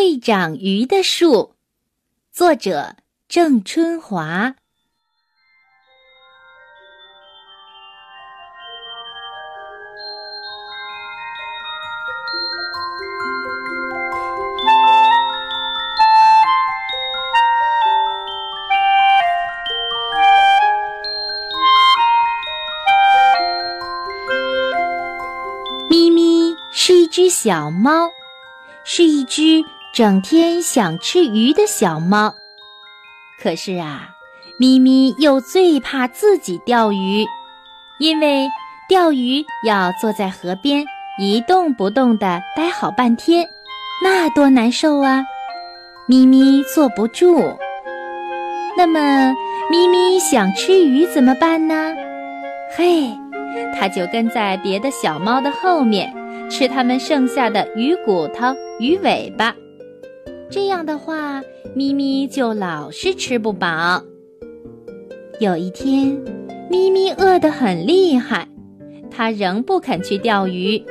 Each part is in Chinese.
会长鱼的树，作者郑春华。咪咪是一只小猫，是一只整天想吃鱼的小猫。可是啊，咪咪又最怕自己钓鱼，因为钓鱼要坐在河边一动不动地待好半天，那多难受啊！咪咪坐不住。那么，咪咪想吃鱼怎么办呢？嘿！它就跟在别的小猫的后面，吃它们剩下的鱼骨头、鱼尾巴。这样的话，咪咪就老是吃不饱。有一天，咪咪饿得很厉害，它仍不肯去钓鱼，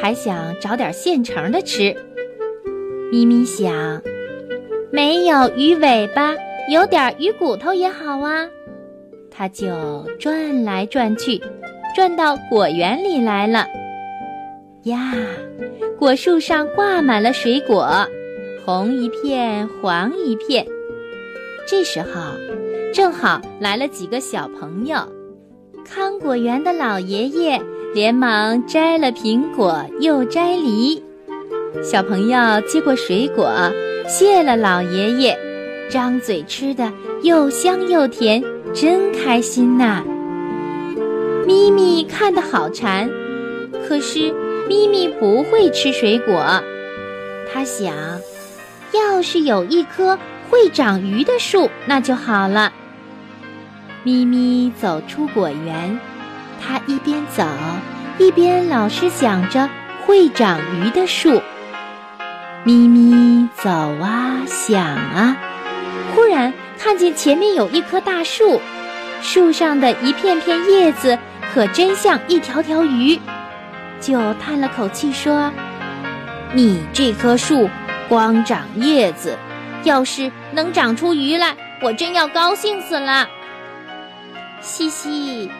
还想找点现成的吃。咪咪想，没有鱼尾巴，有点鱼骨头也好啊。它就转来转去。转到果园里来了，呀，果树上挂满了水果，红一片，黄一片。这时候，正好来了几个小朋友，看果园的老爷爷连忙摘了苹果，又摘梨。小朋友接过水果，谢了老爷爷，张嘴吃的又香又甜，真开心呐。咪咪看得好馋，可是咪咪不会吃水果。他想，要是有一棵会长鱼的树，那就好了。咪咪走出果园，它一边走，一边老是想着会长鱼的树。咪咪走啊想啊，忽然看见前面有一棵大树，树上的一片片叶子。可真像一条条鱼，就叹了口气说：“你这棵树光长叶子，要是能长出鱼来，我真要高兴死了。”嘻嘻，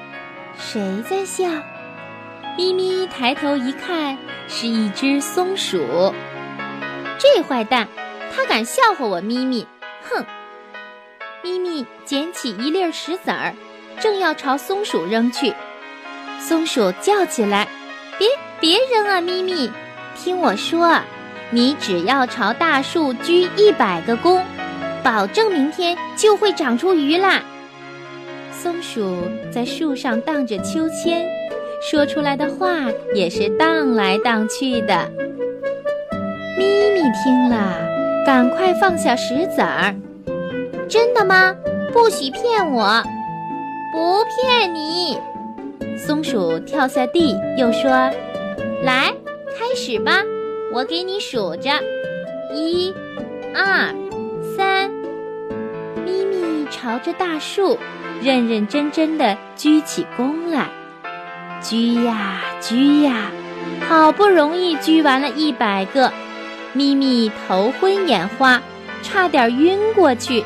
谁在笑？咪咪抬头一看，是一只松鼠。这坏蛋，他敢笑话我咪咪！哼！咪咪捡起一粒石子儿，正要朝松鼠扔去。松鼠叫起来：“别别扔啊，咪咪！听我说，你只要朝大树鞠一百个躬，保证明天就会长出鱼啦。”松鼠在树上荡着秋千，说出来的话也是荡来荡去的。咪咪听了，赶快放下石子儿：“真的吗？不许骗我！不骗你！”松鼠跳下地，又说：“来，开始吧，我给你数着，一、二、三。”咪咪朝着大树，认认真真的鞠起躬来，鞠呀鞠呀，好不容易鞠完了一百个，咪咪头昏眼花，差点晕过去。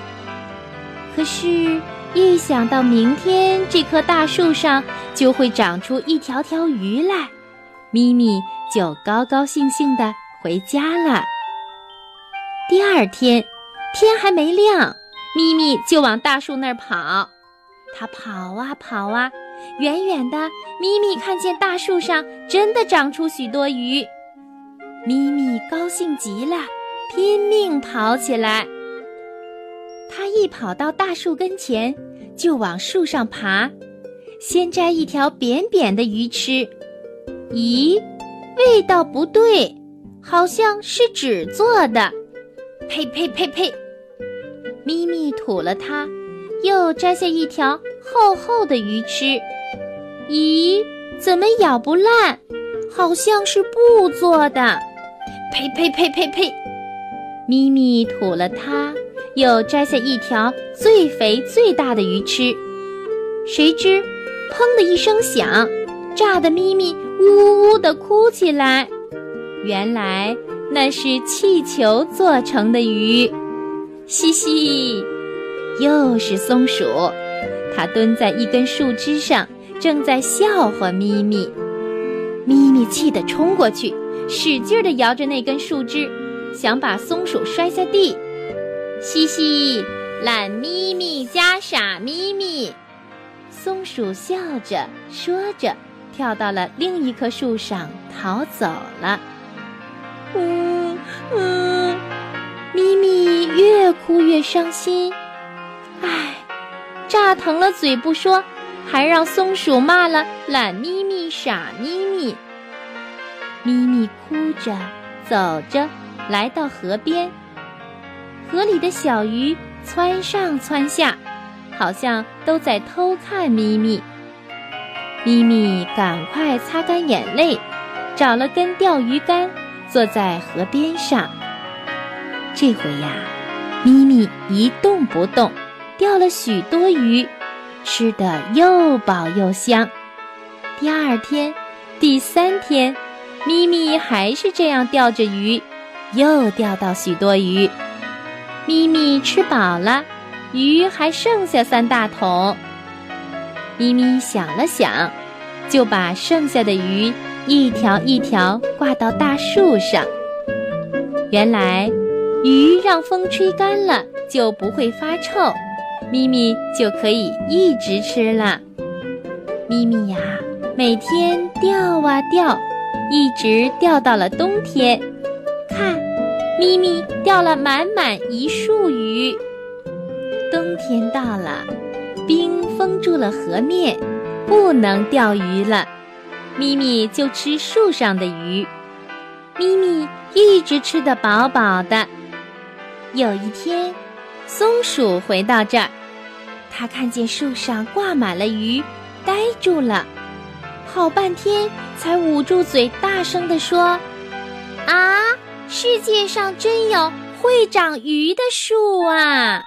可是。一想到明天这棵大树上就会长出一条条鱼来，咪咪就高高兴兴地回家了。第二天，天还没亮，咪咪就往大树那儿跑。它跑啊跑啊，远远的，咪咪看见大树上真的长出许多鱼，咪咪高兴极了，拼命跑起来。它一跑到大树跟前，就往树上爬，先摘一条扁扁的鱼吃。咦，味道不对，好像是纸做的。呸呸呸呸！咪咪吐了它，又摘下一条厚厚的鱼吃。咦，怎么咬不烂？好像是布做的。呸呸呸呸呸！咪咪吐了它。又摘下一条最肥最大的鱼吃，谁知，砰的一声响，炸得咪咪呜呜的哭起来。原来那是气球做成的鱼。嘻嘻，又是松鼠，它蹲在一根树枝上，正在笑话咪咪。咪咪气得冲过去，使劲地摇着那根树枝，想把松鼠摔下地。嘻嘻，懒咪咪加傻咪咪。松鼠笑着说着，跳到了另一棵树上逃走了。嗯嗯，咪咪越哭越伤心，唉，炸疼了嘴不说，还让松鼠骂了懒咪咪、傻咪咪。咪咪哭着走着，来到河边，河里的小鱼窜上窜下。好像都在偷看咪咪。咪咪赶快擦干眼泪，找了根钓鱼竿，坐在河边上。这回呀，咪咪一动不动，钓了许多鱼，吃得又饱又香。第二天、第三天，咪咪还是这样钓着鱼，又钓到许多鱼。咪咪吃饱了。鱼还剩下三大桶，咪咪想了想，就把剩下的鱼一条一条挂到大树上。原来，鱼让风吹干了就不会发臭，咪咪就可以一直吃了。咪咪呀，每天钓啊钓，一直钓到了冬天。看，咪咪钓了满满一树鱼。冬天到了，住了河面，不能钓鱼了。咪咪就吃树上的鱼，咪咪一直吃得饱饱的。有一天，松鼠回到这儿，它看见树上挂满了鱼，呆住了，好半天才捂住嘴，大声地说：“啊，世界上真有会长鱼的树啊！”